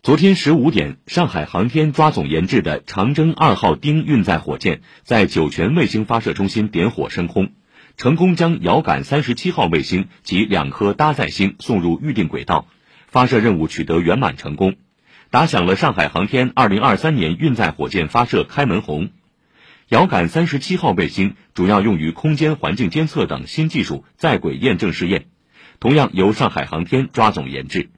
昨天十五点上海航天抓总研制的长征二号丁运载火箭在酒泉卫星发射中心点火升空成功将遥感三十七号卫星及两颗搭载星送入预定轨道发射任务取得圆满成功。打响了上海航天二零二三年运载火箭发射开门红。遥感三十七号卫星主要用于空间环境监测等新技术在轨验证试验同样由上海航天抓总研制。